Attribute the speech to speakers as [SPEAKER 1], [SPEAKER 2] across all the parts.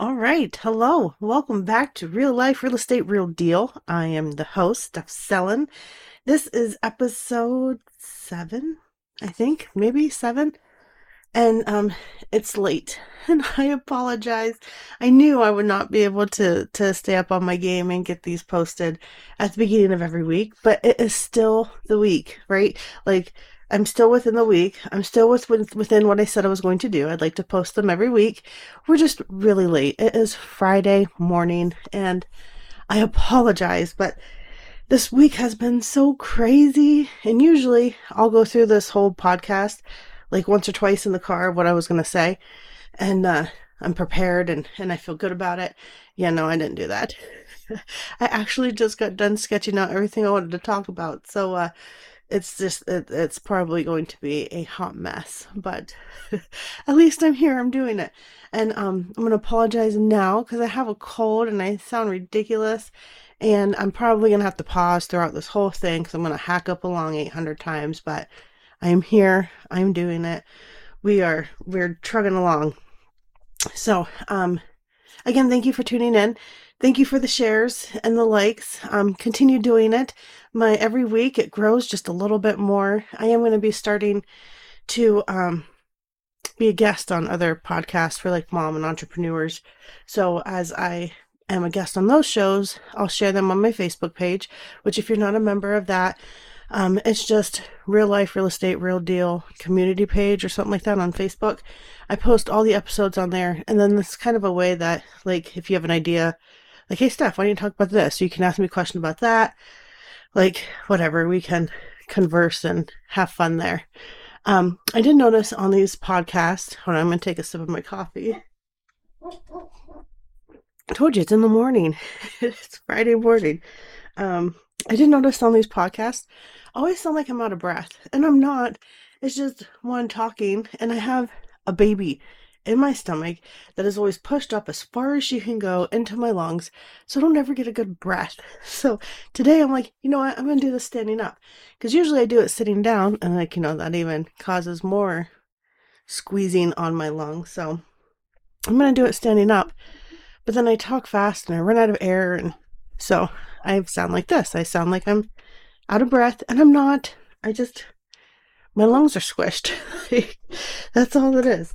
[SPEAKER 1] All right. Hello. Welcome back to Real Life Real Estate Real Deal. I am the host, Steph Sellen. This is episode seven, I think, maybe seven. And um it's late and I apologize. I knew I would not be able to to stay up on my game and get these posted at the beginning of every week, but it is still the week, right? Like I'm still within the week. I'm still with, within what I said I was going to do. I'd like to post them every week. We're just really late. It is Friday morning and I apologize, but this week has been so crazy. And usually I'll go through this whole podcast like once or twice in the car what I was going to say. And uh, I'm prepared and, and I feel good about it. Yeah, no, I didn't do that. I actually just got done sketching out everything I wanted to talk about. So, uh, it's just it, it's probably going to be a hot mess but at least i'm here i'm doing it and um i'm going to apologize now because i have a cold and i sound ridiculous and i'm probably going to have to pause throughout this whole thing because i'm going to hack up along 800 times but i'm here i'm doing it we are we're trugging along so um again thank you for tuning in Thank you for the shares and the likes. Um, continue doing it. My every week it grows just a little bit more. I am going to be starting to um, be a guest on other podcasts for like mom and entrepreneurs. So as I am a guest on those shows, I'll share them on my Facebook page. Which, if you're not a member of that, um, it's just real life, real estate, real deal community page or something like that on Facebook. I post all the episodes on there, and then it's kind of a way that, like, if you have an idea like, hey, Steph, why don't you talk about this? You can ask me a question about that. Like, whatever, we can converse and have fun there. Um, I did notice on these podcasts, hold on, I'm to take a sip of my coffee. I told you it's in the morning. it's Friday morning. Um, I did notice on these podcasts, I always sound like I'm out of breath, and I'm not. It's just one talking, and I have a baby in my stomach that is always pushed up as far as she can go into my lungs, so I don't ever get a good breath. So today I'm like, you know what, I'm gonna do this standing up. Because usually I do it sitting down, and like, you know, that even causes more squeezing on my lungs. So I'm gonna do it standing up. But then I talk fast and I run out of air, and so I sound like this. I sound like I'm out of breath, and I'm not. I just, my lungs are squished. That's all it is.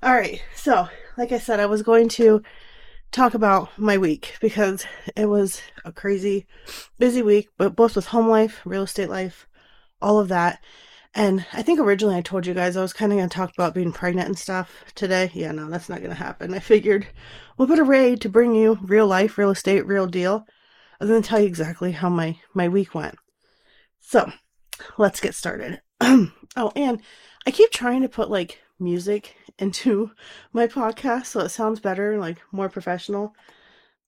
[SPEAKER 1] All right. So, like I said, I was going to talk about my week because it was a crazy, busy week, but both with home life, real estate life, all of that. And I think originally I told you guys I was kind of going to talk about being pregnant and stuff today. Yeah, no, that's not going to happen. I figured what better way to bring you real life, real estate, real deal, other than tell you exactly how my, my week went. So let's get started. oh, and I keep trying to put like music into my podcast so it sounds better, like more professional.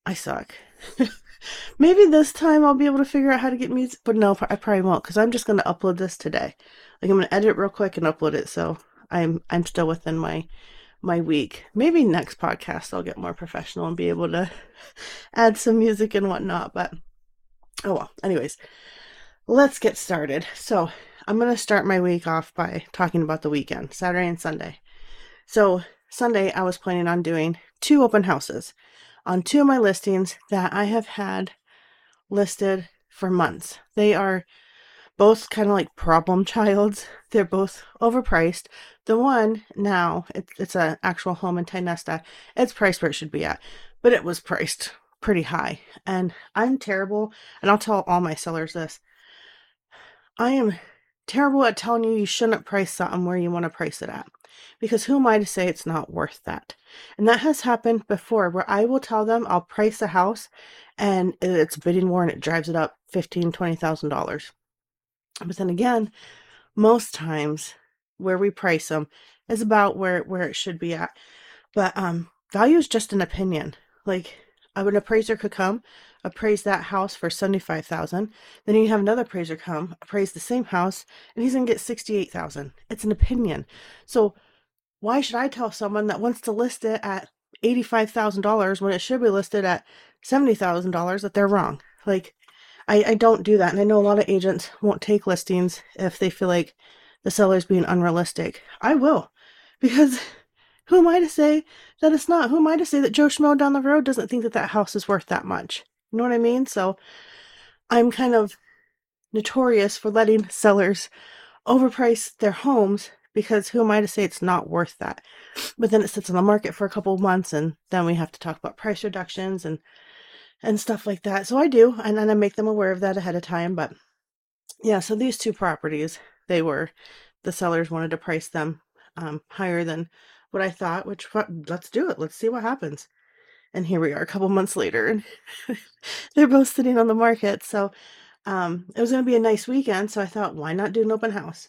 [SPEAKER 1] I suck. Maybe this time I'll be able to figure out how to get music, but no, I probably won't because I'm just going to upload this today. Like I'm going to edit real quick and upload it, so I'm I'm still within my my week. Maybe next podcast I'll get more professional and be able to add some music and whatnot. But oh well. Anyways, let's get started. So I'm going to start my week off by talking about the weekend, Saturday and Sunday. So, Sunday, I was planning on doing two open houses on two of my listings that I have had listed for months. They are both kind of like problem childs. They're both overpriced. The one now, it's, it's an actual home in Tionesta. It's priced where it should be at, but it was priced pretty high. And I'm terrible, and I'll tell all my sellers this. I am terrible at telling you you shouldn't price something where you want to price it at. Because who am I to say it's not worth that? And that has happened before where I will tell them I'll price a house and it's bidding war and it drives it up fifteen, twenty thousand dollars. But then again, most times where we price them is about where where it should be at. But um value is just an opinion. Like an appraiser could come appraise that house for 75000 then you have another appraiser come appraise the same house and he's going to get 68000 it's an opinion so why should i tell someone that wants to list it at $85000 when it should be listed at $70000 that they're wrong like I, I don't do that and i know a lot of agents won't take listings if they feel like the seller's being unrealistic i will because who am I to say that it's not? Who am I to say that Joe Schmo down the road doesn't think that that house is worth that much? You know what I mean? So I'm kind of notorious for letting sellers overprice their homes because who am I to say it's not worth that? But then it sits on the market for a couple of months and then we have to talk about price reductions and and stuff like that. So I do, and then I make them aware of that ahead of time. But yeah, so these two properties, they were the sellers wanted to price them um, higher than what I thought, which let's do it. Let's see what happens. And here we are a couple months later, and they're both sitting on the market. So um, it was going to be a nice weekend. So I thought, why not do an open house?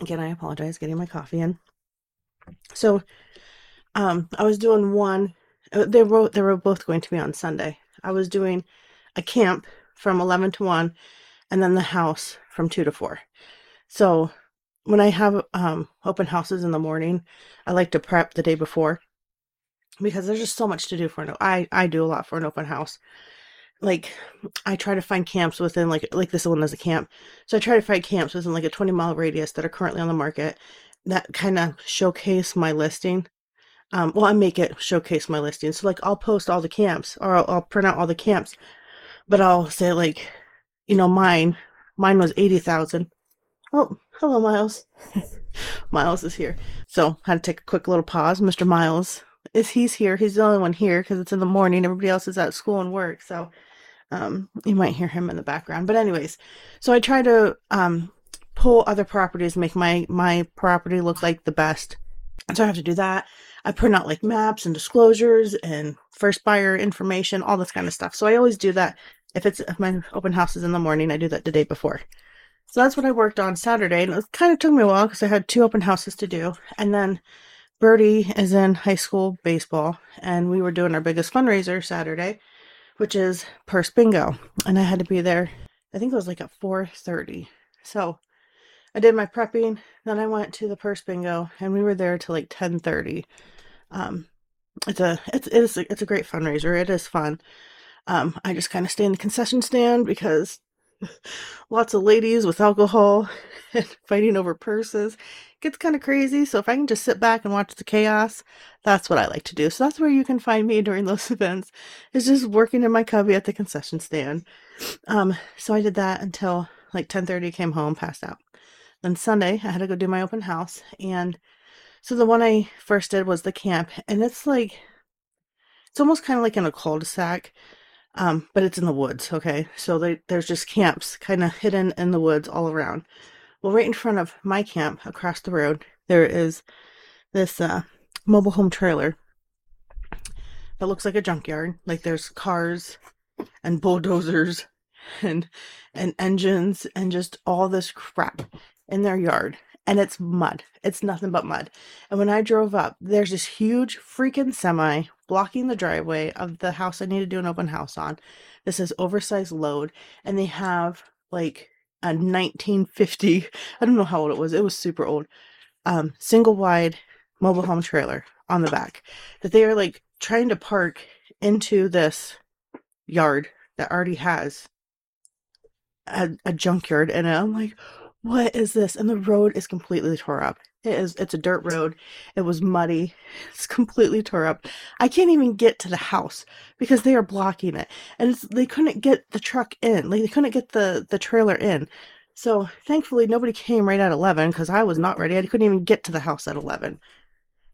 [SPEAKER 1] Again, I apologize getting my coffee in. So um, I was doing one. Uh, they were they were both going to be on Sunday. I was doing a camp from eleven to one, and then the house from two to four. So when I have um, open houses in the morning, I like to prep the day before because there's just so much to do for an. I I do a lot for an open house like I try to find camps within like like this one is a camp. So I try to find camps within like a 20 mile radius that are currently on the market that kind of showcase my listing. Um, well, I make it showcase my listing. So like I'll post all the camps or I'll, I'll print out all the camps, but I'll say like, you know, mine, mine was 80,000. Oh, hello, Miles. Miles is here. So I had to take a quick little pause. Mr. Miles is he's here. He's the only one here because it's in the morning. Everybody else is at school and work. So um, you might hear him in the background. But anyways, so I try to um, pull other properties, make my my property look like the best. So I have to do that. I print out like maps and disclosures and first buyer information, all this kind of stuff. So I always do that. If it's if my open house is in the morning, I do that the day before. So that's what I worked on Saturday, and it kind of took me a while because I had two open houses to do, and then Birdie is in high school baseball, and we were doing our biggest fundraiser Saturday, which is purse bingo, and I had to be there. I think it was like at four thirty. So I did my prepping, then I went to the purse bingo, and we were there till like ten thirty. Um, it's a it's it is a, it's a great fundraiser. It is fun. Um, I just kind of stay in the concession stand because lots of ladies with alcohol fighting over purses. Gets kind of crazy. So if I can just sit back and watch the chaos, that's what I like to do. So that's where you can find me during those events. Is just working in my cubby at the concession stand. Um, so I did that until like 10:30 came home, passed out. Then Sunday I had to go do my open house and so the one I first did was the camp and it's like it's almost kind of like in a cul-de-sac um, but it's in the woods, okay? So they, there's just camps kind of hidden in the woods all around. Well, right in front of my camp across the road, there is this uh, mobile home trailer that looks like a junkyard. Like there's cars and bulldozers and and engines and just all this crap in their yard and it's mud. It's nothing but mud. And when I drove up, there's this huge freaking semi blocking the driveway of the house I need to do an open house on. This is oversized load, and they have like a 1950, I don't know how old it was, it was super old, um, single wide mobile home trailer on the back that they are like trying to park into this yard that already has a, a junkyard it. I'm like, what is this? And the road is completely tore up. It is it's a dirt road. It was muddy. It's completely tore up. I can't even get to the house because they are blocking it. And they couldn't get the truck in. Like they couldn't get the the trailer in. So thankfully nobody came right at 11 because I was not ready. I couldn't even get to the house at 11.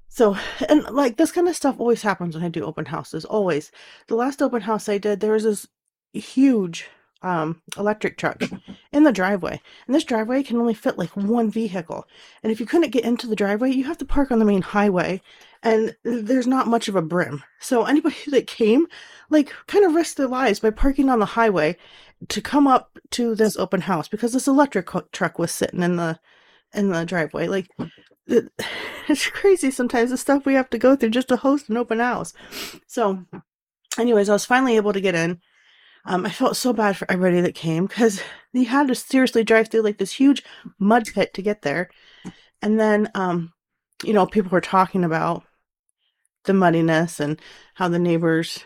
[SPEAKER 1] So, and like this kind of stuff always happens when I do open houses. Always. The last open house I did, there was this huge um, electric truck in the driveway. And this driveway can only fit like one vehicle. And if you couldn't get into the driveway, you have to park on the main highway. And there's not much of a brim. So anybody that came, like, kind of risked their lives by parking on the highway to come up to this open house because this electric truck was sitting in the in the driveway. Like, it, it's crazy sometimes the stuff we have to go through just to host an open house. So, anyways, I was finally able to get in um, I felt so bad for everybody that came because you had to seriously drive through like this huge mud pit to get there. And then, um, you know, people were talking about the muddiness and how the neighbors,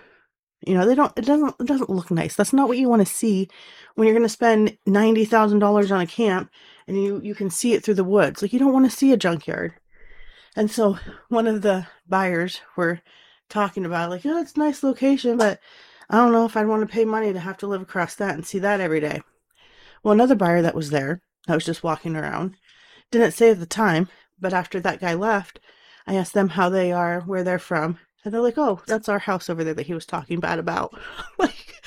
[SPEAKER 1] you know, they don't, it doesn't, it doesn't look nice. That's not what you want to see when you're going to spend $90,000 on a camp and you, you can see it through the woods. Like you don't want to see a junkyard. And so one of the buyers were talking about like, oh, it's nice location, but I don't know if I'd want to pay money to have to live across that and see that every day. Well, another buyer that was there, I was just walking around, didn't say at the time, but after that guy left, I asked them how they are, where they're from, and they're like, "Oh, that's our house over there that he was talking bad about." like,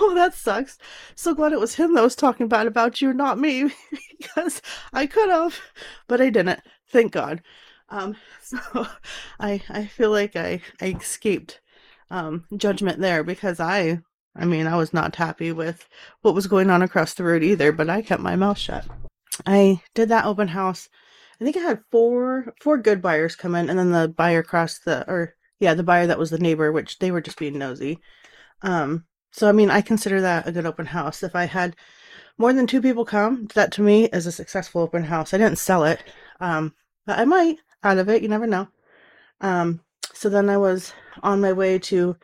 [SPEAKER 1] oh, that sucks. So glad it was him that was talking bad about you, not me, because I could have, but I didn't. Thank God. Um, so I I feel like I I escaped um judgment there because I I mean I was not happy with what was going on across the road either, but I kept my mouth shut. I did that open house. I think I had four four good buyers come in, and then the buyer across the or yeah the buyer that was the neighbor, which they were just being nosy. Um, so I mean I consider that a good open house. If I had more than two people come, that to me is a successful open house. I didn't sell it, um, but I might out of it. You never know. Um, so then I was on my way to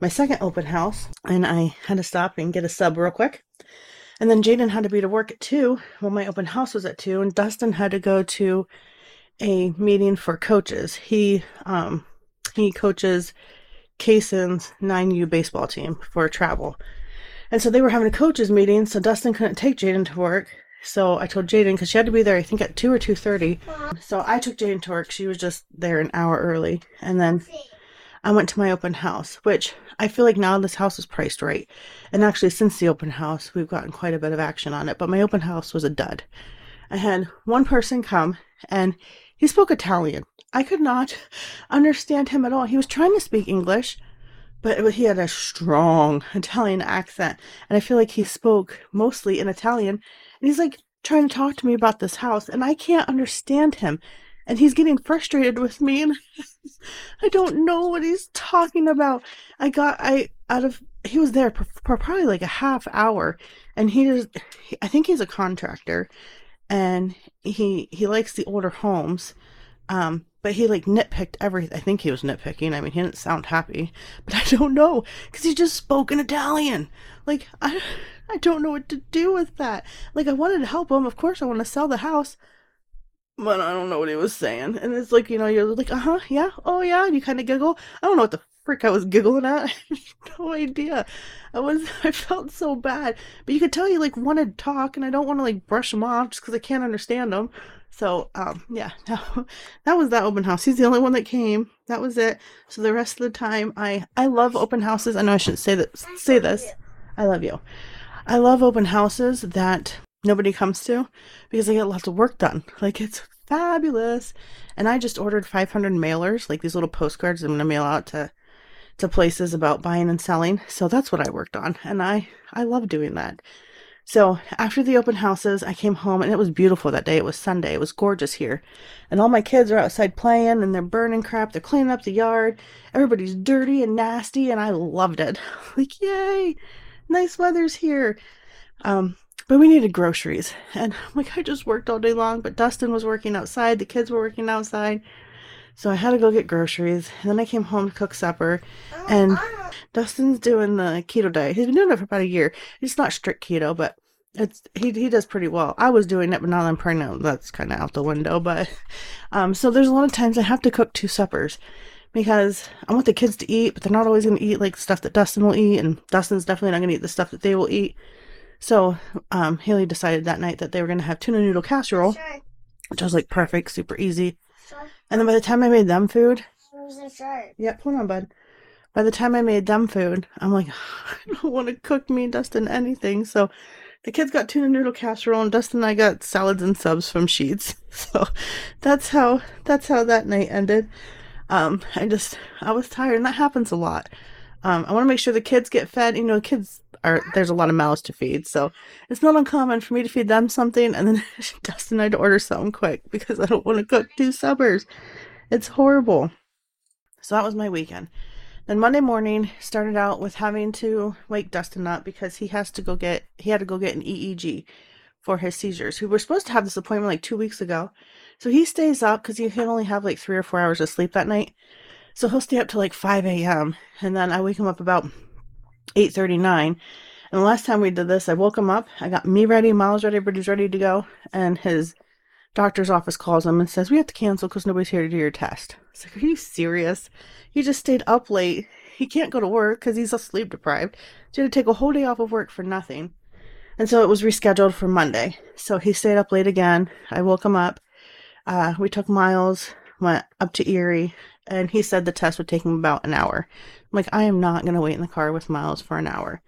[SPEAKER 1] my second open house, and I had to stop and get a sub real quick. And then Jaden had to be to work at two. Well, my open house was at two, and Dustin had to go to a meeting for coaches. He um he coaches Kaysen's 9U baseball team for travel. And so they were having a coaches meeting, so Dustin couldn't take Jaden to work. So I told Jaden because she had to be there, I think at two or two thirty. So I took Jaden to work. She was just there an hour early, and then I went to my open house, which I feel like now this house is priced right. And actually, since the open house, we've gotten quite a bit of action on it. But my open house was a dud. I had one person come, and he spoke Italian. I could not understand him at all. He was trying to speak English, but he had a strong Italian accent. And I feel like he spoke mostly in Italian. And he's like trying to talk to me about this house, and I can't understand him. And he's getting frustrated with me, and I don't know what he's talking about. I got, I, out of, he was there for probably like a half hour, and he is, I think he's a contractor, and he, he likes the older homes. Um, but he like nitpicked everything. I think he was nitpicking. I mean, he didn't sound happy, but I don't know because he just spoke in Italian. Like I, I don't know what to do with that. Like I wanted to help him. Of course, I want to sell the house, but I don't know what he was saying. And it's like you know, you're like, uh huh, yeah, oh yeah, and you kind of giggle. I don't know what the frick I was giggling at. no idea. I was I felt so bad, but you could tell he like wanted to talk, and I don't want to like brush him off just because I can't understand him. So, um, yeah, no, that was that open house. He's the only one that came. That was it. So the rest of the time, I I love open houses. I know I shouldn't say that. Say this. I love you. I love open houses that nobody comes to because I get lots of work done. Like it's fabulous. And I just ordered 500 mailers, like these little postcards I'm gonna mail out to to places about buying and selling. So that's what I worked on, and I I love doing that. So after the open houses, I came home and it was beautiful that day. It was Sunday. It was gorgeous here. And all my kids are outside playing and they're burning crap. They're cleaning up the yard. Everybody's dirty and nasty and I loved it. like, yay! Nice weather's here. Um, but we needed groceries. And like I just worked all day long, but Dustin was working outside, the kids were working outside. So I had to go get groceries. And then I came home to cook supper. And Dustin's doing the keto diet. He's been doing it for about a year. It's not strict keto, but it's he he does pretty well. I was doing it, but now I'm pregnant, that's kind of out the window. But um, so there's a lot of times I have to cook two suppers because I want the kids to eat, but they're not always going to eat like the stuff that Dustin will eat, and Dustin's definitely not going to eat the stuff that they will eat. So um, Haley decided that night that they were going to have tuna noodle casserole, which was like perfect, super easy. And then by the time I made them food, yeah, hold on, bud. By the time I made them food, I'm like, I don't want to cook me, Dustin, anything. So the kids got tuna noodle casserole, and Dustin and I got salads and subs from Sheetz. So that's how that's how that night ended. Um, I just I was tired, and that happens a lot. Um, I want to make sure the kids get fed. You know, kids are there's a lot of mouths to feed, so it's not uncommon for me to feed them something, and then Dustin and I to order something quick because I don't want to cook two suppers. It's horrible. So that was my weekend. Then Monday morning started out with having to wake Dustin up because he has to go get he had to go get an EEG for his seizures. We were supposed to have this appointment like two weeks ago. So he stays up because he can only have like three or four hours of sleep that night. So he'll stay up till like 5 a.m. And then I wake him up about 8.39. And the last time we did this, I woke him up. I got me ready, Miles ready, everybody's ready to go. And his doctor's office calls him and says, We have to cancel because nobody's here to do your test. It's like, Are you serious? He just stayed up late. He can't go to work because he's sleep deprived. So he had to take a whole day off of work for nothing. And so it was rescheduled for Monday. So he stayed up late again. I woke him up. Uh, we took Miles, went up to Erie, and he said the test would take him about an hour. I'm like, I am not going to wait in the car with Miles for an hour.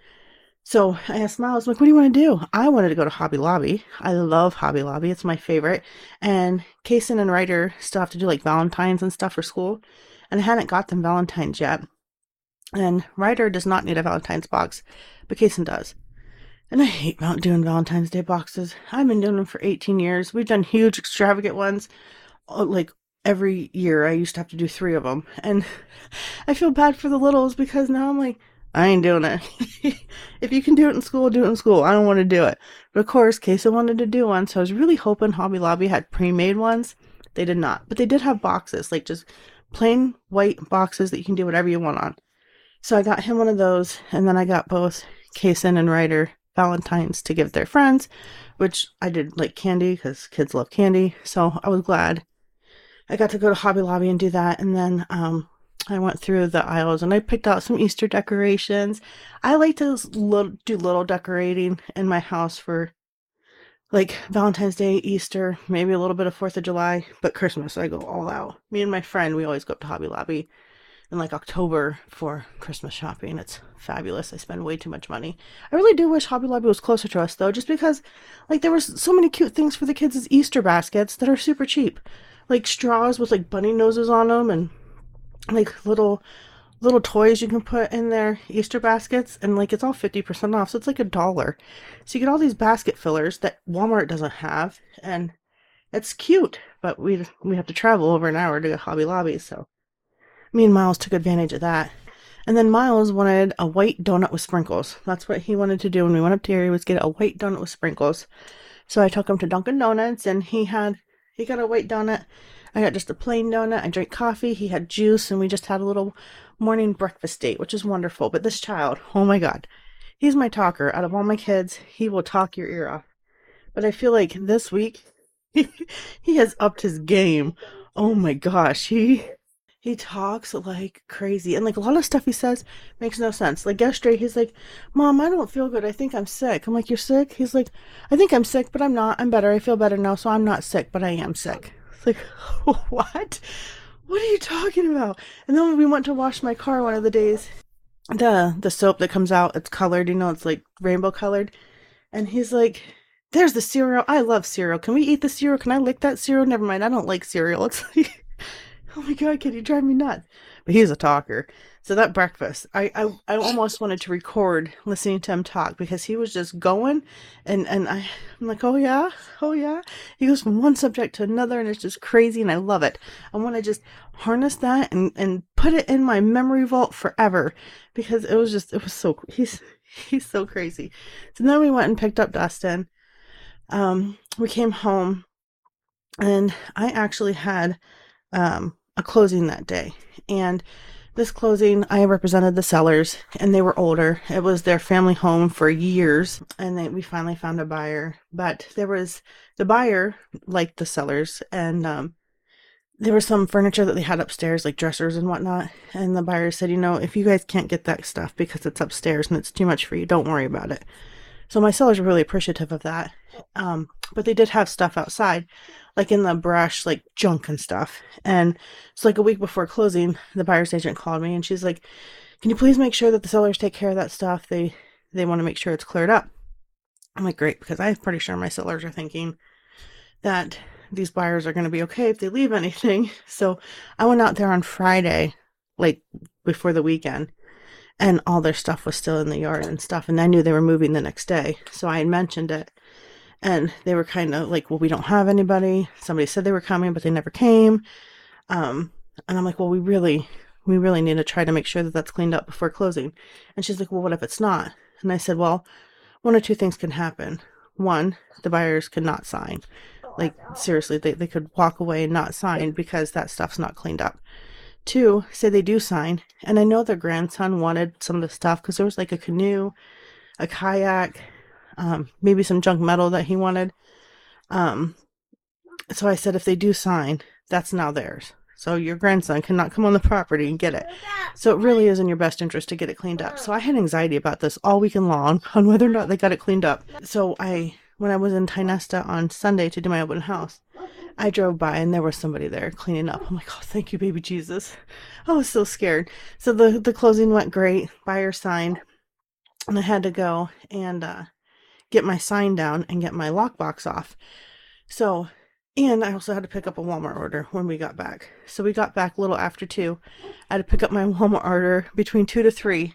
[SPEAKER 1] So I asked Miles, like, what do you want to do? I wanted to go to Hobby Lobby. I love Hobby Lobby. It's my favorite. And Kason and Ryder still have to do like Valentine's and stuff for school. And I hadn't got them Valentine's yet. And Ryder does not need a Valentine's box, but Kason does. And I hate doing Valentine's Day boxes. I've been doing them for 18 years. We've done huge, extravagant ones, uh, like every year. I used to have to do three of them. And I feel bad for the littles because now I'm like, I ain't doing it. if you can do it in school, do it in school. I don't want to do it. But of course, Casey wanted to do one, so I was really hoping Hobby Lobby had pre-made ones. They did not, but they did have boxes, like just plain white boxes that you can do whatever you want on. So I got him one of those, and then I got both Kason and Ryder Valentines to give their friends, which I did like candy because kids love candy. So I was glad I got to go to Hobby Lobby and do that. And then um, I went through the aisles and I picked out some Easter decorations. I like to little, do little decorating in my house for like Valentine's Day, Easter, maybe a little bit of 4th of July, but Christmas, I go all out. Me and my friend, we always go up to Hobby Lobby in like October for Christmas shopping. It's fabulous. I spend way too much money. I really do wish Hobby Lobby was closer to us though, just because like there was so many cute things for the kids as Easter baskets that are super cheap. Like straws with like bunny noses on them and like little little toys you can put in their Easter baskets and like it's all 50% off. So it's like a dollar. So you get all these basket fillers that Walmart doesn't have and it's cute, but we we have to travel over an hour to Hobby Lobby, so me and Miles took advantage of that. And then Miles wanted a white donut with sprinkles. That's what he wanted to do when we went up to Erie was get a white donut with sprinkles. So I took him to Dunkin' Donuts and he had he got a white donut I got just a plain donut. I drank coffee. He had juice, and we just had a little morning breakfast date, which is wonderful. But this child, oh my God, he's my talker. Out of all my kids, he will talk your ear off. But I feel like this week, he has upped his game. Oh my gosh, he he talks like crazy and like a lot of stuff he says makes no sense like yesterday he's like mom i don't feel good i think i'm sick i'm like you're sick he's like i think i'm sick but i'm not i'm better i feel better now so i'm not sick but i am sick it's like, what? What are you talking about? And then when we went to wash my car one of the days, the the soap that comes out, it's colored, you know, it's like rainbow colored. And he's like, There's the cereal. I love cereal. Can we eat the cereal? Can I lick that cereal? Never mind, I don't like cereal. It's like Oh my god, can you drive me nuts? But he's a talker. So that breakfast, I, I I almost wanted to record listening to him talk because he was just going and and I, I'm like, oh yeah, oh yeah. He goes from one subject to another and it's just crazy and I love it. I want to just harness that and and put it in my memory vault forever because it was just it was so he's he's so crazy. So then we went and picked up Dustin. Um, we came home and I actually had um a closing that day and this closing, I represented the sellers, and they were older. It was their family home for years, and they, we finally found a buyer. But there was the buyer liked the sellers, and um, there was some furniture that they had upstairs, like dressers and whatnot. And the buyer said, you know, if you guys can't get that stuff because it's upstairs and it's too much for you, don't worry about it. So my sellers were really appreciative of that. Um, but they did have stuff outside, like in the brush, like junk and stuff. And it's like a week before closing, the buyer's agent called me and she's like, "Can you please make sure that the sellers take care of that stuff? They they want to make sure it's cleared up." I'm like, "Great," because I'm pretty sure my sellers are thinking that these buyers are going to be okay if they leave anything. So I went out there on Friday, like before the weekend, and all their stuff was still in the yard and stuff. And I knew they were moving the next day. So I had mentioned it. And they were kind of like, well, we don't have anybody. Somebody said they were coming, but they never came. Um, and I'm like, well, we really, we really need to try to make sure that that's cleaned up before closing. And she's like, well, what if it's not? And I said, well, one or two things can happen. One, the buyers could not sign. Like, seriously, they, they could walk away and not sign because that stuff's not cleaned up. Two, say they do sign. And I know their grandson wanted some of the stuff because there was like a canoe, a kayak, um, maybe some junk metal that he wanted. Um, so I said, if they do sign, that's now theirs. So your grandson cannot come on the property and get it. So it really is in your best interest to get it cleaned up. So I had anxiety about this all weekend long on whether or not they got it cleaned up. So I, when I was in Tionesta on Sunday to do my open house, I drove by and there was somebody there cleaning up. I'm like, oh, thank you, baby Jesus. I was so scared. So the the closing went great. Buyer signed, and I had to go and uh, get my sign down and get my lockbox off. So, and I also had to pick up a Walmart order when we got back. So we got back a little after two. I had to pick up my Walmart order between two to three.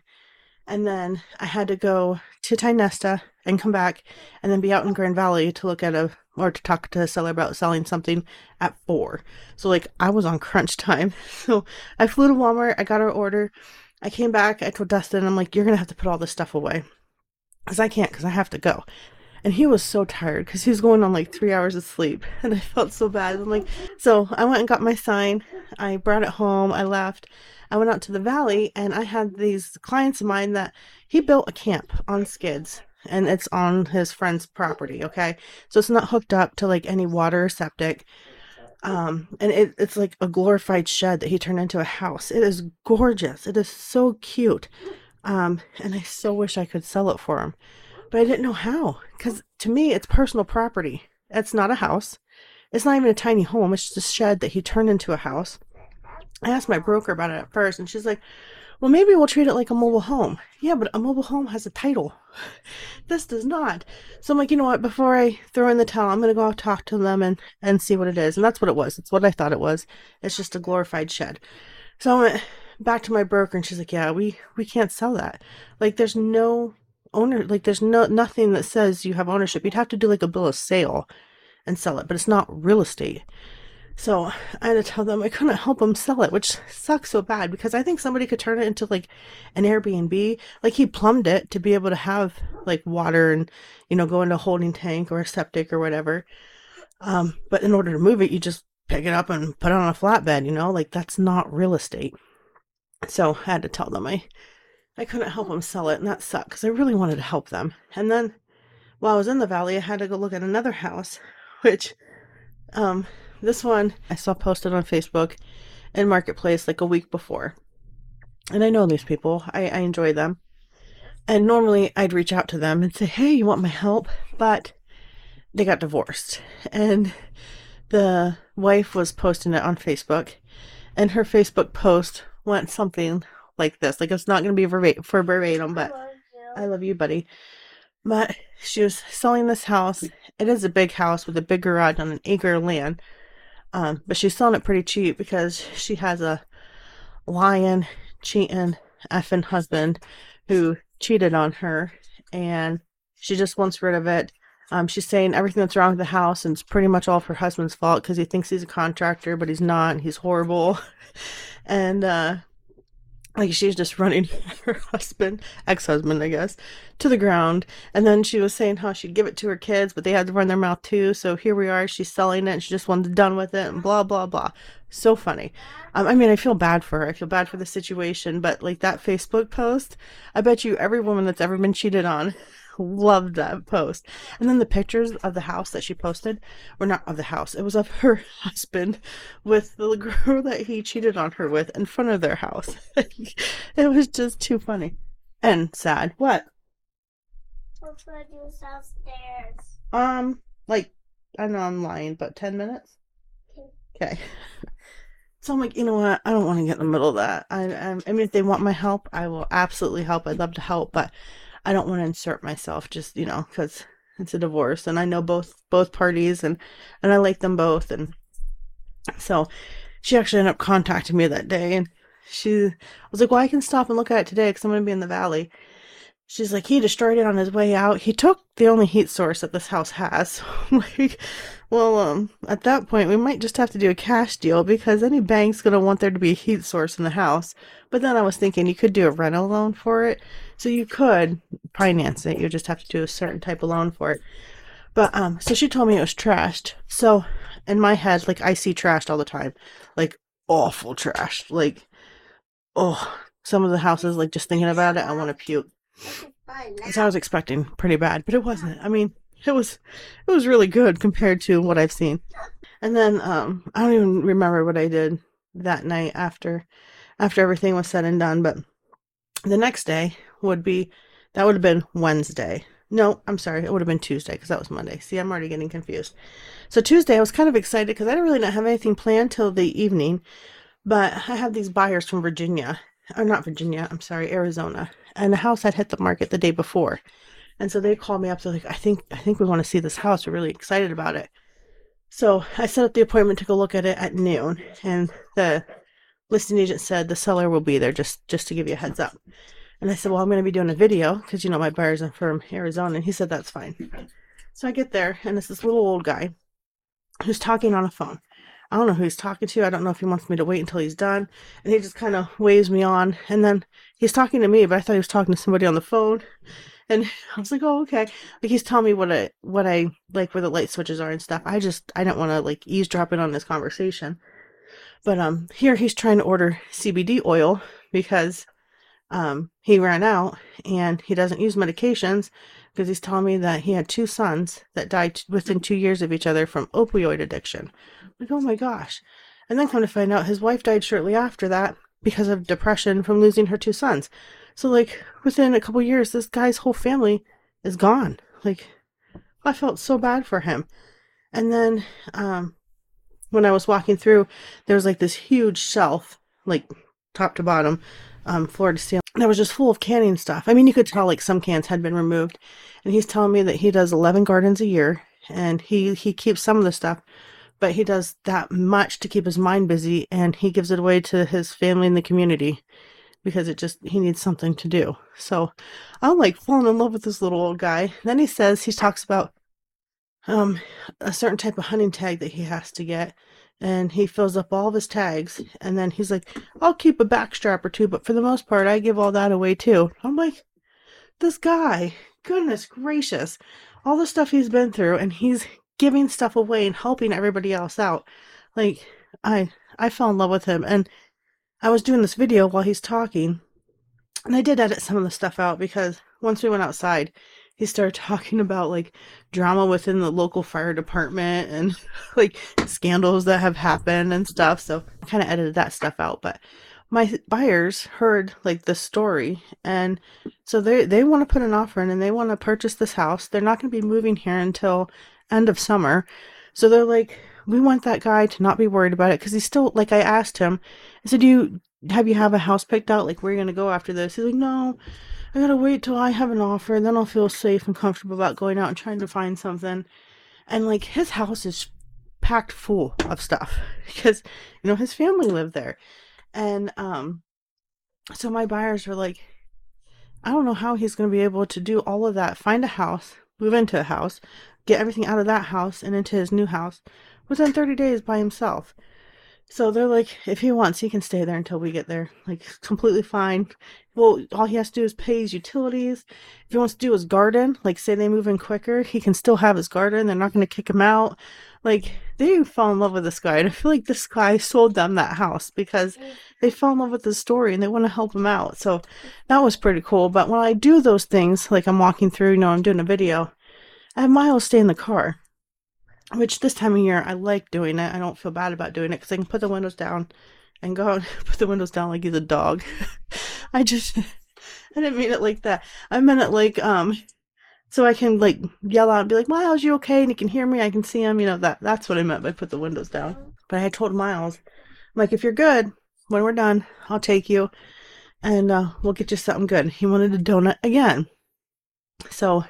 [SPEAKER 1] And then I had to go to Tionesta and come back and then be out in Grand Valley to look at a or to talk to a seller about selling something at four. So like I was on crunch time. So I flew to Walmart, I got our order. I came back, I told Dustin, I'm like, you're gonna have to put all this stuff away. Cause I can't, cause I have to go. And he was so tired because he was going on like three hours of sleep. And I felt so bad. I'm like, so I went and got my sign. I brought it home. I left. I went out to the valley and I had these clients of mine that he built a camp on skids and it's on his friend's property. Okay. So it's not hooked up to like any water or septic. Um, and it, it's like a glorified shed that he turned into a house. It is gorgeous. It is so cute. Um, and I so wish I could sell it for him, but I didn't know how. Because to me, it's personal property. It's not a house. It's not even a tiny home. It's just a shed that he turned into a house. I asked my broker about it at first, and she's like, well, maybe we'll treat it like a mobile home. Yeah, but a mobile home has a title. this does not. So I'm like, you know what? Before I throw in the towel, I'm going to go out talk to them and, and see what it is. And that's what it was. It's what I thought it was. It's just a glorified shed. So I went back to my broker and she's like, yeah, we, we can't sell that. Like there's no owner, like there's no, nothing that says you have ownership. You'd have to do like a bill of sale and sell it, but it's not real estate. So I had to tell them I couldn't help them sell it, which sucks so bad because I think somebody could turn it into like an Airbnb. Like he plumbed it to be able to have like water and, you know, go into a holding tank or a septic or whatever. Um, but in order to move it, you just pick it up and put it on a flatbed, you know, like that's not real estate. So I had to tell them I, I couldn't help them sell it and that sucked because I really wanted to help them. And then while I was in the valley, I had to go look at another house, which, um, this one I saw posted on Facebook and Marketplace like a week before. And I know these people, I, I enjoy them. And normally I'd reach out to them and say, hey, you want my help? But they got divorced. And the wife was posting it on Facebook. And her Facebook post went something like this. Like it's not going to be verbatim, for verbatim, but I love you, buddy. But she was selling this house. It is a big house with a big garage on an acre of land. Um, but she's selling it pretty cheap because she has a lying, cheating, effing husband who cheated on her and she just wants rid of it. Um, she's saying everything that's wrong with the house and it's pretty much all of her husband's fault because he thinks he's a contractor, but he's not. And he's horrible. and uh, like she's just running her husband, ex-husband, I guess, to the ground. And then she was saying how she'd give it to her kids, but they had to run their mouth too. So here we are. She's selling it, and she just wanted done with it, and blah blah blah. So funny. Um, I mean, I feel bad for her. I feel bad for the situation, but like that Facebook post, I bet you every woman that's ever been cheated on loved that post. And then the pictures of the house that she posted were not of the house. It was of her husband with the girl that he cheated on her with in front of their house. it was just too funny and sad. What?
[SPEAKER 2] What's gonna do downstairs?
[SPEAKER 1] Um, like I know I'm lying, but ten minutes. Okay. So I'm like, you know what? I don't want to get in the middle of that. I, I, I mean, if they want my help, I will absolutely help. I'd love to help, but I don't want to insert myself just, you know, because it's a divorce and I know both both parties and and I like them both and so she actually ended up contacting me that day and she was like, Well, I can stop and look at it today because I'm going to be in the valley. She's like, he destroyed it on his way out. He took the only heat source that this house has. like, well, um, at that point, we might just have to do a cash deal because any bank's gonna want there to be a heat source in the house. But then I was thinking you could do a rental loan for it, so you could finance it. You just have to do a certain type of loan for it. But um, so she told me it was trashed. So in my head, like I see trashed all the time, like awful trash. Like, oh, some of the houses, like just thinking about it, I want to puke. So I was expecting pretty bad, but it wasn't. I mean, it was it was really good compared to what I've seen. And then um, I don't even remember what I did that night after after everything was said and done, but the next day would be that would have been Wednesday. No, I'm sorry, it would have been Tuesday because that was Monday. See, I'm already getting confused. So Tuesday, I was kind of excited because I didn't really not have anything planned till the evening, but I have these buyers from Virginia, or not Virginia, I'm sorry, Arizona, and the house had hit the market the day before, and so they called me up. They're like, "I think, I think we want to see this house. We're really excited about it." So I set up the appointment to go look at it at noon, and the listing agent said the seller will be there just just to give you a heads up. And I said, well, I'm going to be doing a video because you know my buyer's from Arizona, and he said that's fine. So I get there, and it's this little old guy who's talking on a phone. I don't know who he's talking to. I don't know if he wants me to wait until he's done. And he just kind of waves me on, and then he's talking to me, but I thought he was talking to somebody on the phone. And I was like, oh, okay. Like he's telling me what I what I like where the light switches are and stuff. I just I don't want to like eavesdrop in on this conversation. But um here he's trying to order CBD oil because um he ran out and he doesn't use medications because he's telling me that he had two sons that died within two years of each other from opioid addiction. I'm like, oh my gosh. And then come to find out his wife died shortly after that because of depression from losing her two sons. So like within a couple years, this guy's whole family is gone. Like I felt so bad for him. And then um, when I was walking through, there was like this huge shelf, like top to bottom, um, floor to ceiling. That was just full of canning stuff. I mean, you could tell like some cans had been removed. And he's telling me that he does 11 gardens a year, and he he keeps some of the stuff, but he does that much to keep his mind busy, and he gives it away to his family and the community because it just he needs something to do. So I'm like falling in love with this little old guy. Then he says he talks about um a certain type of hunting tag that he has to get and he fills up all of his tags and then he's like I'll keep a backstrap or two but for the most part I give all that away too. I'm like this guy, goodness gracious. All the stuff he's been through and he's giving stuff away and helping everybody else out. Like I I fell in love with him and I was doing this video while he's talking, and I did edit some of the stuff out because once we went outside, he started talking about like drama within the local fire department and like scandals that have happened and stuff. So I kind of edited that stuff out. But my buyers heard like the story and so they they want to put an offer in and they want to purchase this house. They're not going to be moving here until end of summer. So they're like, we want that guy to not be worried about it because he's still like I asked him, I said, Do you have you have a house picked out? Like where are you gonna go after this? He's like, No, I gotta wait till I have an offer, and then I'll feel safe and comfortable about going out and trying to find something. And like his house is packed full of stuff because you know his family lived there. And um so my buyers were like, I don't know how he's gonna be able to do all of that, find a house, move into a house, get everything out of that house and into his new house within 30 days by himself. So they're like, if he wants, he can stay there until we get there. Like, completely fine. Well, all he has to do is pay his utilities. If he wants to do his garden, like, say they move in quicker, he can still have his garden. They're not going to kick him out. Like, they fall in love with this guy. And I feel like this guy sold them that house because mm. they fell in love with the story and they want to help him out. So that was pretty cool. But when I do those things, like I'm walking through, you know, I'm doing a video, I have Miles stay in the car which this time of year I like doing it. I don't feel bad about doing it because I can put the windows down and go and put the windows down like he's a dog. I just I didn't mean it like that. I meant it like um so I can like yell out and be like, Miles, you okay? And he can hear me, I can see him, you know, that that's what I meant by put the windows down. But I told Miles, I'm like, if you're good, when we're done, I'll take you and uh, we'll get you something good. He wanted a donut again. So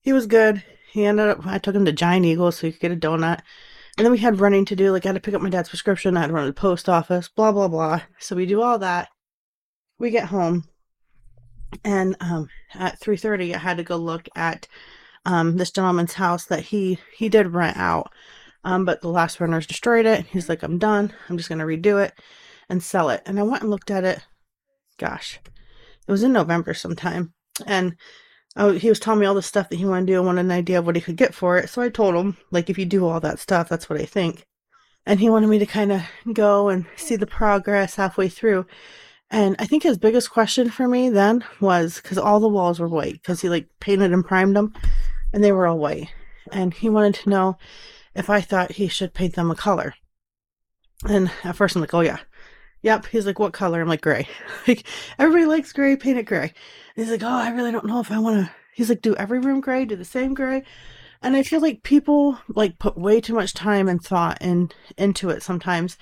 [SPEAKER 1] he was good he ended up, I took him to Giant Eagle so he could get a donut. And then we had running to do, like I had to pick up my dad's prescription, I had to run to the post office, blah, blah, blah. So we do all that. We get home. And um, at 3.30, I had to go look at um, this gentleman's house that he, he did rent out. Um, but the last renters destroyed it. He's like, I'm done. I'm just going to redo it and sell it. And I went and looked at it. Gosh, it was in November sometime. And oh, he was telling me all the stuff that he wanted to do. I wanted an idea of what he could get for it. So I told him, like, if you do all that stuff, that's what I think. And he wanted me to kind of go and see the progress halfway through. And I think his biggest question for me then was because all the walls were white because he like painted and primed them and they were all white. And he wanted to know if I thought he should paint them a color. And at first I'm like, oh yeah. Yep. He's like, what color? I'm like, gray. like, everybody likes gray, paint it gray. And he's like, oh, I really don't know if I want to. He's like, do every room gray, do the same gray. And I feel like people like put way too much time and thought and into it sometimes.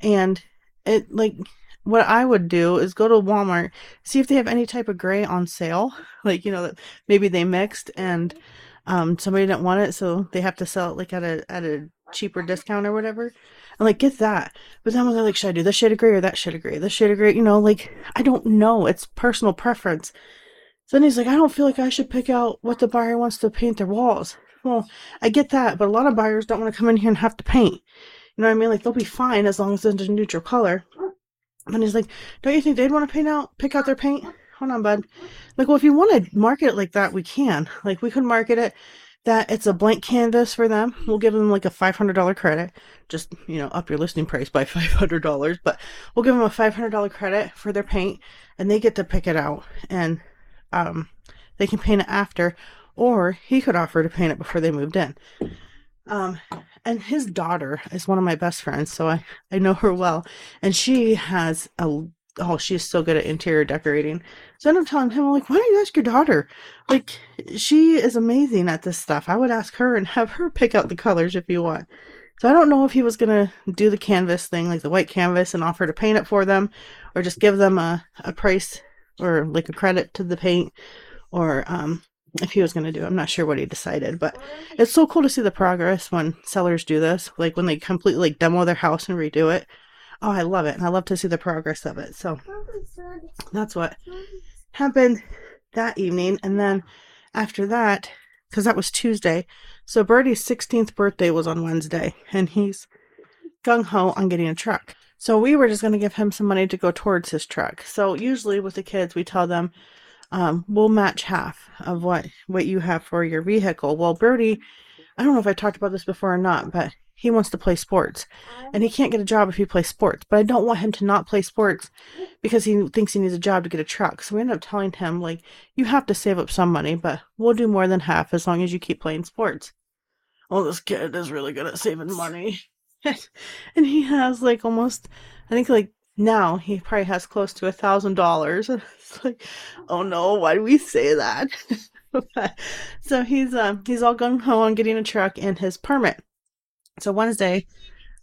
[SPEAKER 1] And it like what I would do is go to Walmart, see if they have any type of gray on sale. Like, you know, that maybe they mixed and um somebody didn't want it, so they have to sell it like at a at a cheaper discount or whatever. And like get that. But then they're like, should I do this shade of gray or that shade of gray? This shade of gray, you know, like I don't know. It's personal preference. So then he's like, I don't feel like I should pick out what the buyer wants to paint their walls. Well, I get that, but a lot of buyers don't want to come in here and have to paint. You know what I mean? Like they'll be fine as long as it's a neutral color. And he's like, Don't you think they'd want to paint out pick out their paint? Hold on, bud. Like, well, if you want to market it like that, we can. Like we could market it that it's a blank canvas for them. We'll give them like a $500 credit. Just, you know, up your listing price by $500, but we'll give them a $500 credit for their paint and they get to pick it out and um they can paint it after or he could offer to paint it before they moved in. Um, and his daughter is one of my best friends, so I, I know her well. And she has a oh, she's so good at interior decorating. So I end telling him, like, why don't you ask your daughter? Like, she is amazing at this stuff. I would ask her and have her pick out the colors if you want. So I don't know if he was gonna do the canvas thing, like the white canvas, and offer to paint it for them, or just give them a, a price or like a credit to the paint, or um, if he was to do. I'm not sure what he decided, but it's so cool to see the progress when sellers do this, like when they completely like demo their house and redo it. Oh, I love it, and I love to see the progress of it. So that's what happened that evening, and then after that, because that was Tuesday, so Birdie's 16th birthday was on Wednesday, and he's gung ho on getting a truck. So we were just going to give him some money to go towards his truck. So usually with the kids, we tell them um, we'll match half of what what you have for your vehicle. Well, Brody, I don't know if I talked about this before or not, but he wants to play sports, and he can't get a job if he plays sports. But I don't want him to not play sports because he thinks he needs a job to get a truck. So we end up telling him like, you have to save up some money, but we'll do more than half as long as you keep playing sports. Well, this kid is really good at saving money. and he has like almost, I think like now he probably has close to a thousand dollars. It's like, oh no, why do we say that? so he's um he's all gung ho on getting a truck and his permit. So Wednesday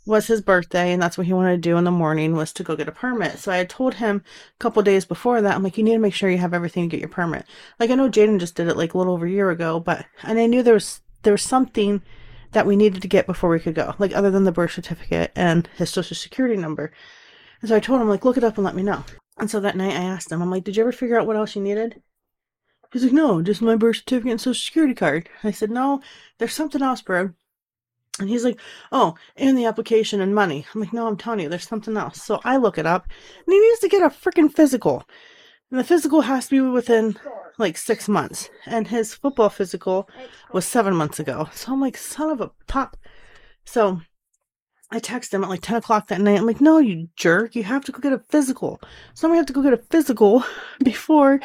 [SPEAKER 1] was his birthday, and that's what he wanted to do in the morning was to go get a permit. So I had told him a couple days before that, I'm like, you need to make sure you have everything to get your permit. Like I know Jaden just did it like a little over a year ago, but and I knew there was there was something that we needed to get before we could go, like other than the birth certificate and his social security number. And so I told him, like, look it up and let me know. And so that night I asked him, I'm like, did you ever figure out what else you needed? He's like, no, just my birth certificate and social security card. I said, no, there's something else, bro. And he's like, oh, and the application and money. I'm like, no, I'm telling you, there's something else. So I look it up, and he needs to get a freaking physical. And the physical has to be within like six months. And his football physical was seven months ago. So I'm like, son of a pop. So I text him at like 10 o'clock that night. I'm like, no, you jerk. You have to go get a physical. So we have to go get a physical before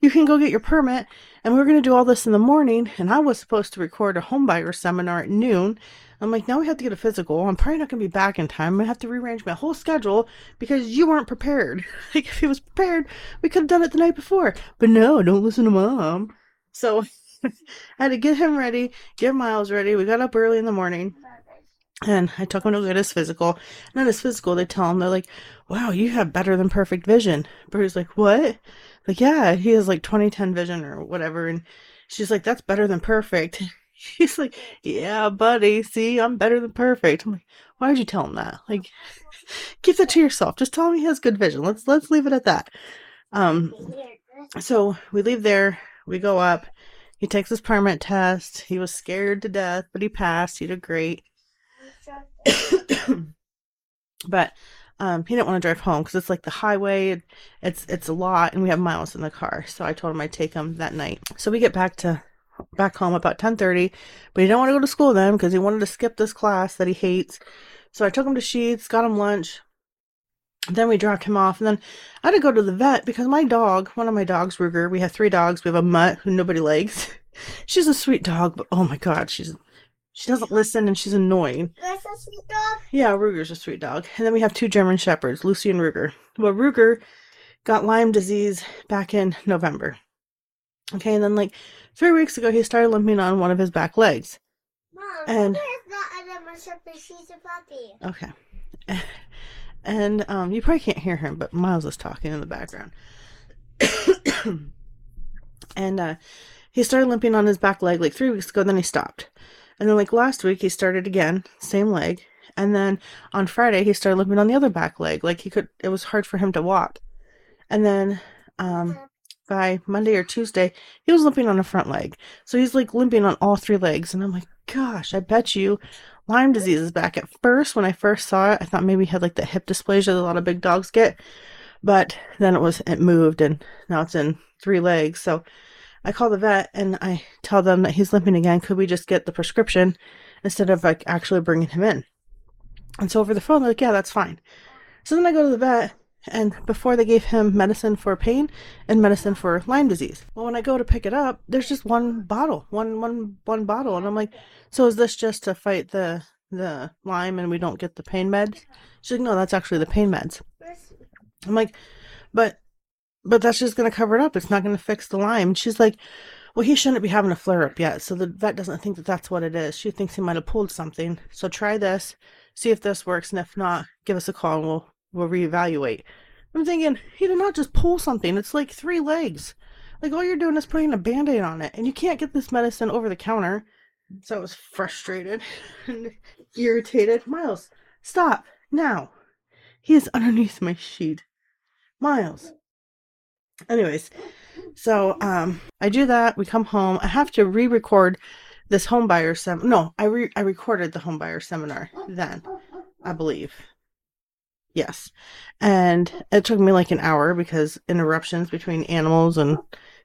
[SPEAKER 1] you can go get your permit. And we are going to do all this in the morning. And I was supposed to record a homebuyer seminar at noon. I'm like, now we have to get a physical. I'm probably not going to be back in time. I'm going to have to rearrange my whole schedule because you weren't prepared. Like, if he was prepared, we could have done it the night before. But no, don't listen to mom. So I had to get him ready, get Miles ready. We got up early in the morning. And I took him to get his physical. And at his physical, they tell him, they're like, wow, you have better than perfect vision. Bruce's like, what? Like, yeah, he has like 2010 vision or whatever. And she's like, that's better than perfect. He's like, yeah, buddy, see, I'm better than perfect. I'm like, why did you tell him that? Like, keep that to yourself. Just tell him he has good vision. Let's let's leave it at that. Um, so we leave there. We go up. He takes his permit test. He was scared to death, but he passed. He did great. but um, he didn't want to drive home because it's like the highway. It's it's a lot, and we have miles in the car. So I told him I'd take him that night. So we get back to back home about ten thirty, but he didn't want to go to school then because he wanted to skip this class that he hates. So I took him to Sheetz, got him lunch. Then we dropped him off, and then I had to go to the vet because my dog, one of my dogs, Ruger, we have three dogs. We have a mutt who nobody likes. she's a sweet dog, but oh my god, she's She doesn't listen and she's annoying.
[SPEAKER 2] That's a sweet dog.
[SPEAKER 1] Yeah, Ruger's a sweet dog. And then we have two German Shepherds, Lucy and Ruger. Well, Ruger got Lyme disease back in November. Okay, and then like three weeks ago, he started limping on one of his back legs.
[SPEAKER 2] Mom,
[SPEAKER 1] And-
[SPEAKER 2] Ruger is not a Shepherd. She's a puppy.
[SPEAKER 1] Okay. And um, you probably can't hear him, but Miles is talking in the background. and uh, he started limping on his back leg like three weeks ago, then he stopped. And then, like last week, he started again, same leg. And then on Friday, he started limping on the other back leg. Like he could, it was hard for him to walk. And then um, by Monday or Tuesday, he was limping on the front leg. So he's like limping on all three legs. And I'm like, gosh, I bet you Lyme disease is back. At first, when I first saw it, I thought maybe he had like the hip dysplasia that a lot of big dogs get. But then it was, it moved and now it's in three legs. So I call the vet and I tell them that he's limping again. Could we just get the prescription instead of like actually bringing him in? And so over the phone, they're like, yeah, that's fine. So then I go to the vet and before they gave him medicine for pain and medicine for Lyme disease. Well, when I go to pick it up, there's just one bottle, one one one bottle, and I'm like, so is this just to fight the the Lyme and we don't get the pain meds? She's like, no, that's actually the pain meds. I'm like, but but that's just gonna cover it up. It's not gonna fix the Lyme. And she's like, well, he shouldn't be having a flare up yet. So the vet doesn't think that that's what it is. She thinks he might have pulled something. So try this, see if this works, and if not, give us a call and we'll we'll reevaluate. I'm thinking he did not just pull something. It's like three legs. Like all you're doing is putting a band-aid on it, and you can't get this medicine over the counter. So I was frustrated and irritated. Miles, stop now. He is underneath my sheet. Miles. Anyways, so um I do that, we come home. I have to re-record this home buyer sem no, I re- I recorded the home buyer seminar then, I believe. Yes. And it took me like an hour because interruptions between animals and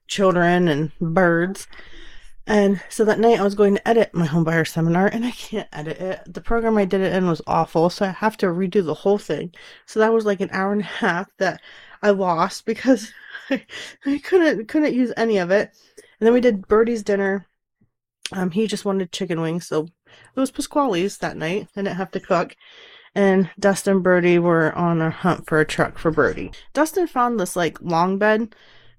[SPEAKER 1] children and birds. And so that night I was going to edit my home buyer seminar and I can't edit it. The program I did it in was awful, so I have to redo the whole thing. So that was like an hour and a half that I lost because I, I couldn't couldn't use any of it. And then we did Birdie's dinner. Um, he just wanted chicken wings, so it was Pasquale's that night. I didn't have to cook. And Dustin and Birdie were on a hunt for a truck for Birdie. Dustin found this like long bed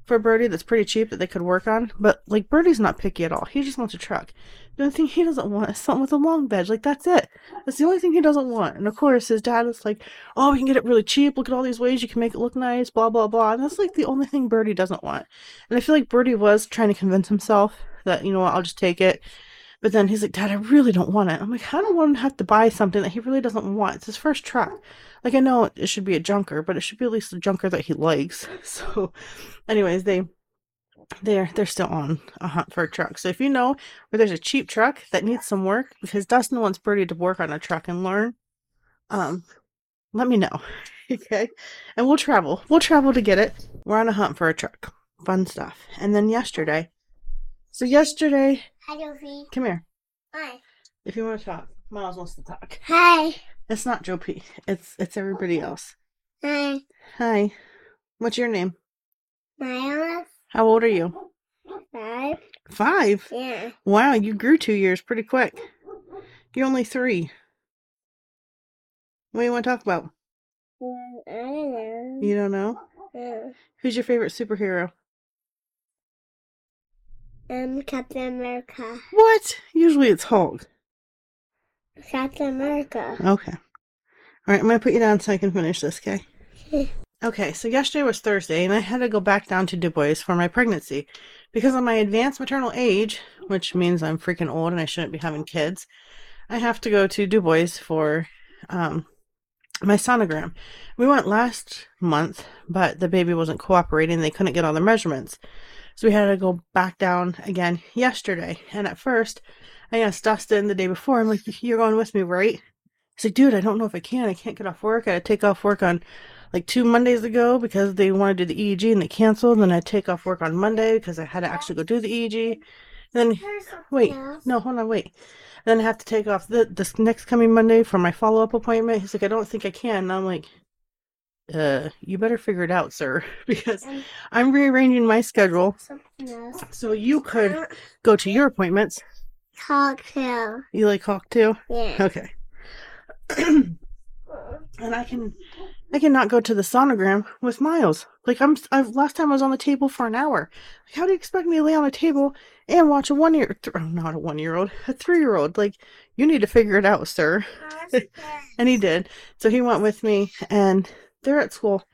[SPEAKER 1] for Birdie that's pretty cheap that they could work on, but like Birdie's not picky at all. He just wants a truck. The only thing he doesn't want is something with a long bed. Like that's it. That's the only thing he doesn't want. And of course, his dad is like, "Oh, we can get it really cheap. Look at all these ways you can make it look nice." Blah blah blah. And that's like the only thing Birdie doesn't want. And I feel like Birdie was trying to convince himself that you know what, I'll just take it. But then he's like, Dad, I really don't want it. I'm like, I don't want him to have to buy something that he really doesn't want. It's his first truck. Like, I know it should be a junker, but it should be at least a junker that he likes. So, anyways, they they're they're still on a hunt for a truck. So if you know where there's a cheap truck that needs some work, because Dustin wants Birdie to work on a truck and learn, um, let me know. okay, and we'll travel. We'll travel to get it. We're on a hunt for a truck. Fun stuff. And then yesterday, so yesterday,
[SPEAKER 2] Hi, Josie.
[SPEAKER 1] come here.
[SPEAKER 2] Hi.
[SPEAKER 1] If you want to talk, Miles wants to talk.
[SPEAKER 2] Hi.
[SPEAKER 1] It's not Joe P. It's it's everybody else.
[SPEAKER 2] Hi.
[SPEAKER 1] Hi. What's your name?
[SPEAKER 2] Miles.
[SPEAKER 1] How old are you?
[SPEAKER 2] Five.
[SPEAKER 1] Five.
[SPEAKER 2] Yeah.
[SPEAKER 1] Wow, you grew two years pretty quick. You're only three. What do you want to talk about?
[SPEAKER 2] I don't know.
[SPEAKER 1] You don't know?
[SPEAKER 2] Yeah.
[SPEAKER 1] Who's your favorite superhero?
[SPEAKER 2] Um, Captain America.
[SPEAKER 1] What? Usually it's Hulk.
[SPEAKER 2] Captain America.
[SPEAKER 1] Okay. All right, I'm going to put you down so I can finish this, okay? Okay, so yesterday was Thursday, and I had to go back down to Du Bois for my pregnancy. Because of my advanced maternal age, which means I'm freaking old and I shouldn't be having kids, I have to go to Du Bois for um, my sonogram. We went last month, but the baby wasn't cooperating. They couldn't get all the measurements. So we had to go back down again yesterday. And at first, I asked Dustin the day before, I'm like, You're going with me, right? He's like, Dude, I don't know if I can. I can't get off work. I had to take off work on like two Mondays ago because they wanted to do the EEG and they canceled. Then I take off work on Monday because I had to actually go do the EEG. Then wait, no, hold on, wait. And Then I have to take off the this next coming Monday for my follow up appointment. He's like, I don't think I can. And I'm like, uh, you better figure it out, sir, because I'm rearranging my schedule so you could go to your appointments
[SPEAKER 2] cocktail.
[SPEAKER 1] You like Hawk too?
[SPEAKER 2] Yeah.
[SPEAKER 1] Okay. and I can I cannot go to the sonogram with Miles. Like I'm I've last time I was on the table for an hour. Like how do you expect me to lay on a table and watch a one year th- oh, not a one year old, a three year old? Like you need to figure it out, sir. And he did. So he went with me and they're at school.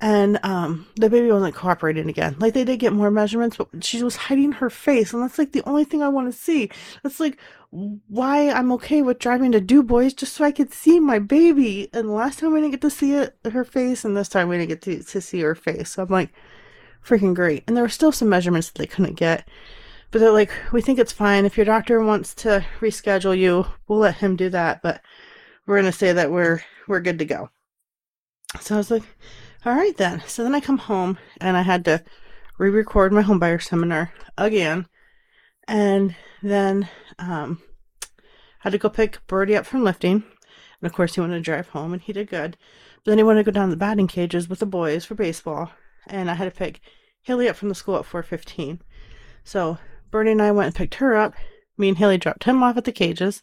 [SPEAKER 1] And um the baby wasn't cooperating again. Like they did get more measurements, but she was hiding her face, and that's like the only thing I want to see. That's like why I'm okay with driving to Du Bois just so I could see my baby. And last time we didn't get to see it, her face, and this time we didn't get to, to see her face. So I'm like, freaking great. And there were still some measurements that they couldn't get. But they're like, we think it's fine. If your doctor wants to reschedule you, we'll let him do that. But we're gonna say that we're we're good to go. So I was like, all right then. So then I come home and I had to re-record my homebuyer seminar again. And then um had to go pick Birdie up from lifting. And of course he wanted to drive home and he did good. But then he wanted to go down to the batting cages with the boys for baseball. And I had to pick Haley up from the school at four fifteen. So Birdie and I went and picked her up. Me and Haley dropped him off at the cages.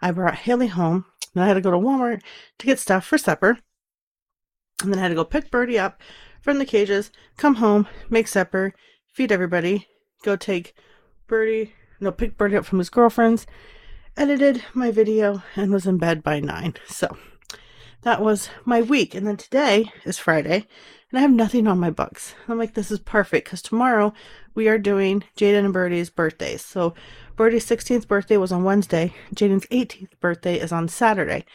[SPEAKER 1] I brought Haley home. Then I had to go to Walmart to get stuff for supper. And then I had to go pick Birdie up from the cages, come home, make supper, feed everybody, go take Birdie, no, pick Birdie up from his girlfriend's, edited my video, and was in bed by nine. So that was my week. And then today is Friday, and I have nothing on my books. I'm like, this is perfect because tomorrow we are doing Jaden and Birdie's birthdays. So Birdie's 16th birthday was on Wednesday, Jaden's 18th birthday is on Saturday.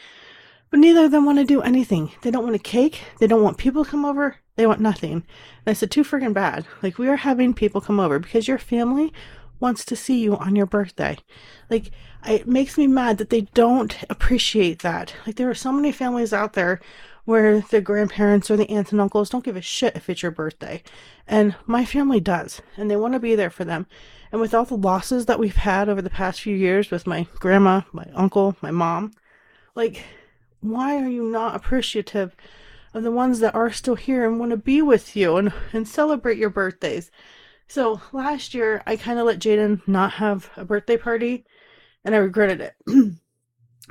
[SPEAKER 1] But neither of them want to do anything. They don't want a cake. They don't want people to come over. They want nothing. And I said, too friggin' bad. Like, we are having people come over because your family wants to see you on your birthday. Like, it makes me mad that they don't appreciate that. Like, there are so many families out there where the grandparents or the aunts and uncles don't give a shit if it's your birthday. And my family does. And they want to be there for them. And with all the losses that we've had over the past few years with my grandma, my uncle, my mom, like, why are you not appreciative of the ones that are still here and want to be with you and, and celebrate your birthdays? So last year, I kind of let Jaden not have a birthday party and I regretted it. I'm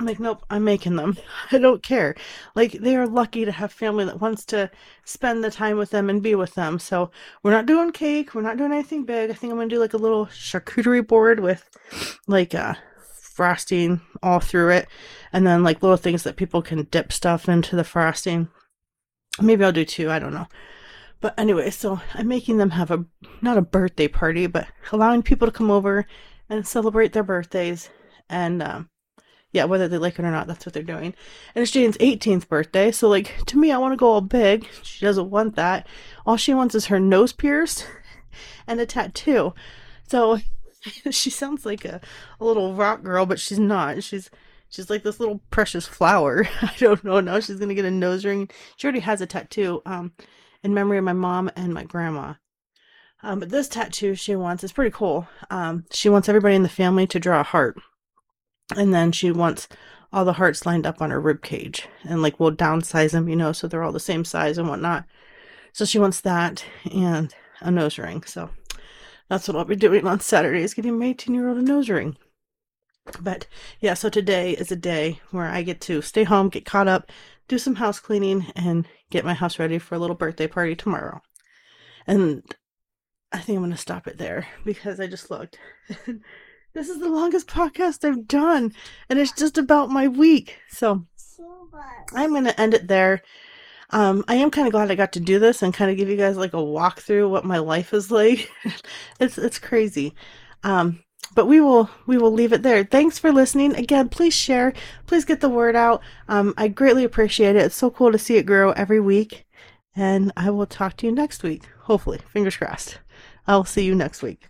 [SPEAKER 1] like, nope, I'm making them. I don't care. Like, they are lucky to have family that wants to spend the time with them and be with them. So, we're not doing cake. We're not doing anything big. I think I'm going to do like a little charcuterie board with like uh, frosting all through it. And then like little things that people can dip stuff into the frosting. Maybe I'll do two. I don't know. But anyway, so I'm making them have a, not a birthday party, but allowing people to come over and celebrate their birthdays. And, um, yeah, whether they like it or not, that's what they're doing. And it's Jane's 18th birthday, so like to me, I want to go all big. She doesn't want that. All she wants is her nose pierced and a tattoo. So she sounds like a, a little rock girl, but she's not. She's she's like this little precious flower. I don't know. Now she's gonna get a nose ring. She already has a tattoo, um, in memory of my mom and my grandma. Um, but this tattoo she wants is pretty cool. Um, she wants everybody in the family to draw a heart and then she wants all the hearts lined up on her rib cage and like we'll downsize them you know so they're all the same size and whatnot so she wants that and a nose ring so that's what i'll be doing on saturday is getting my 18 year old a nose ring but yeah so today is a day where i get to stay home get caught up do some house cleaning and get my house ready for a little birthday party tomorrow and i think i'm going to stop it there because i just looked This is the longest podcast I've done, and it's just about my week. So I'm going to end it there. Um, I am kind of glad I got to do this and kind of give you guys like a walkthrough what my life is like. it's it's crazy. Um, but we will we will leave it there. Thanks for listening. Again, please share. Please get the word out. Um, I greatly appreciate it. It's so cool to see it grow every week. And I will talk to you next week. Hopefully, fingers crossed. I'll see you next week.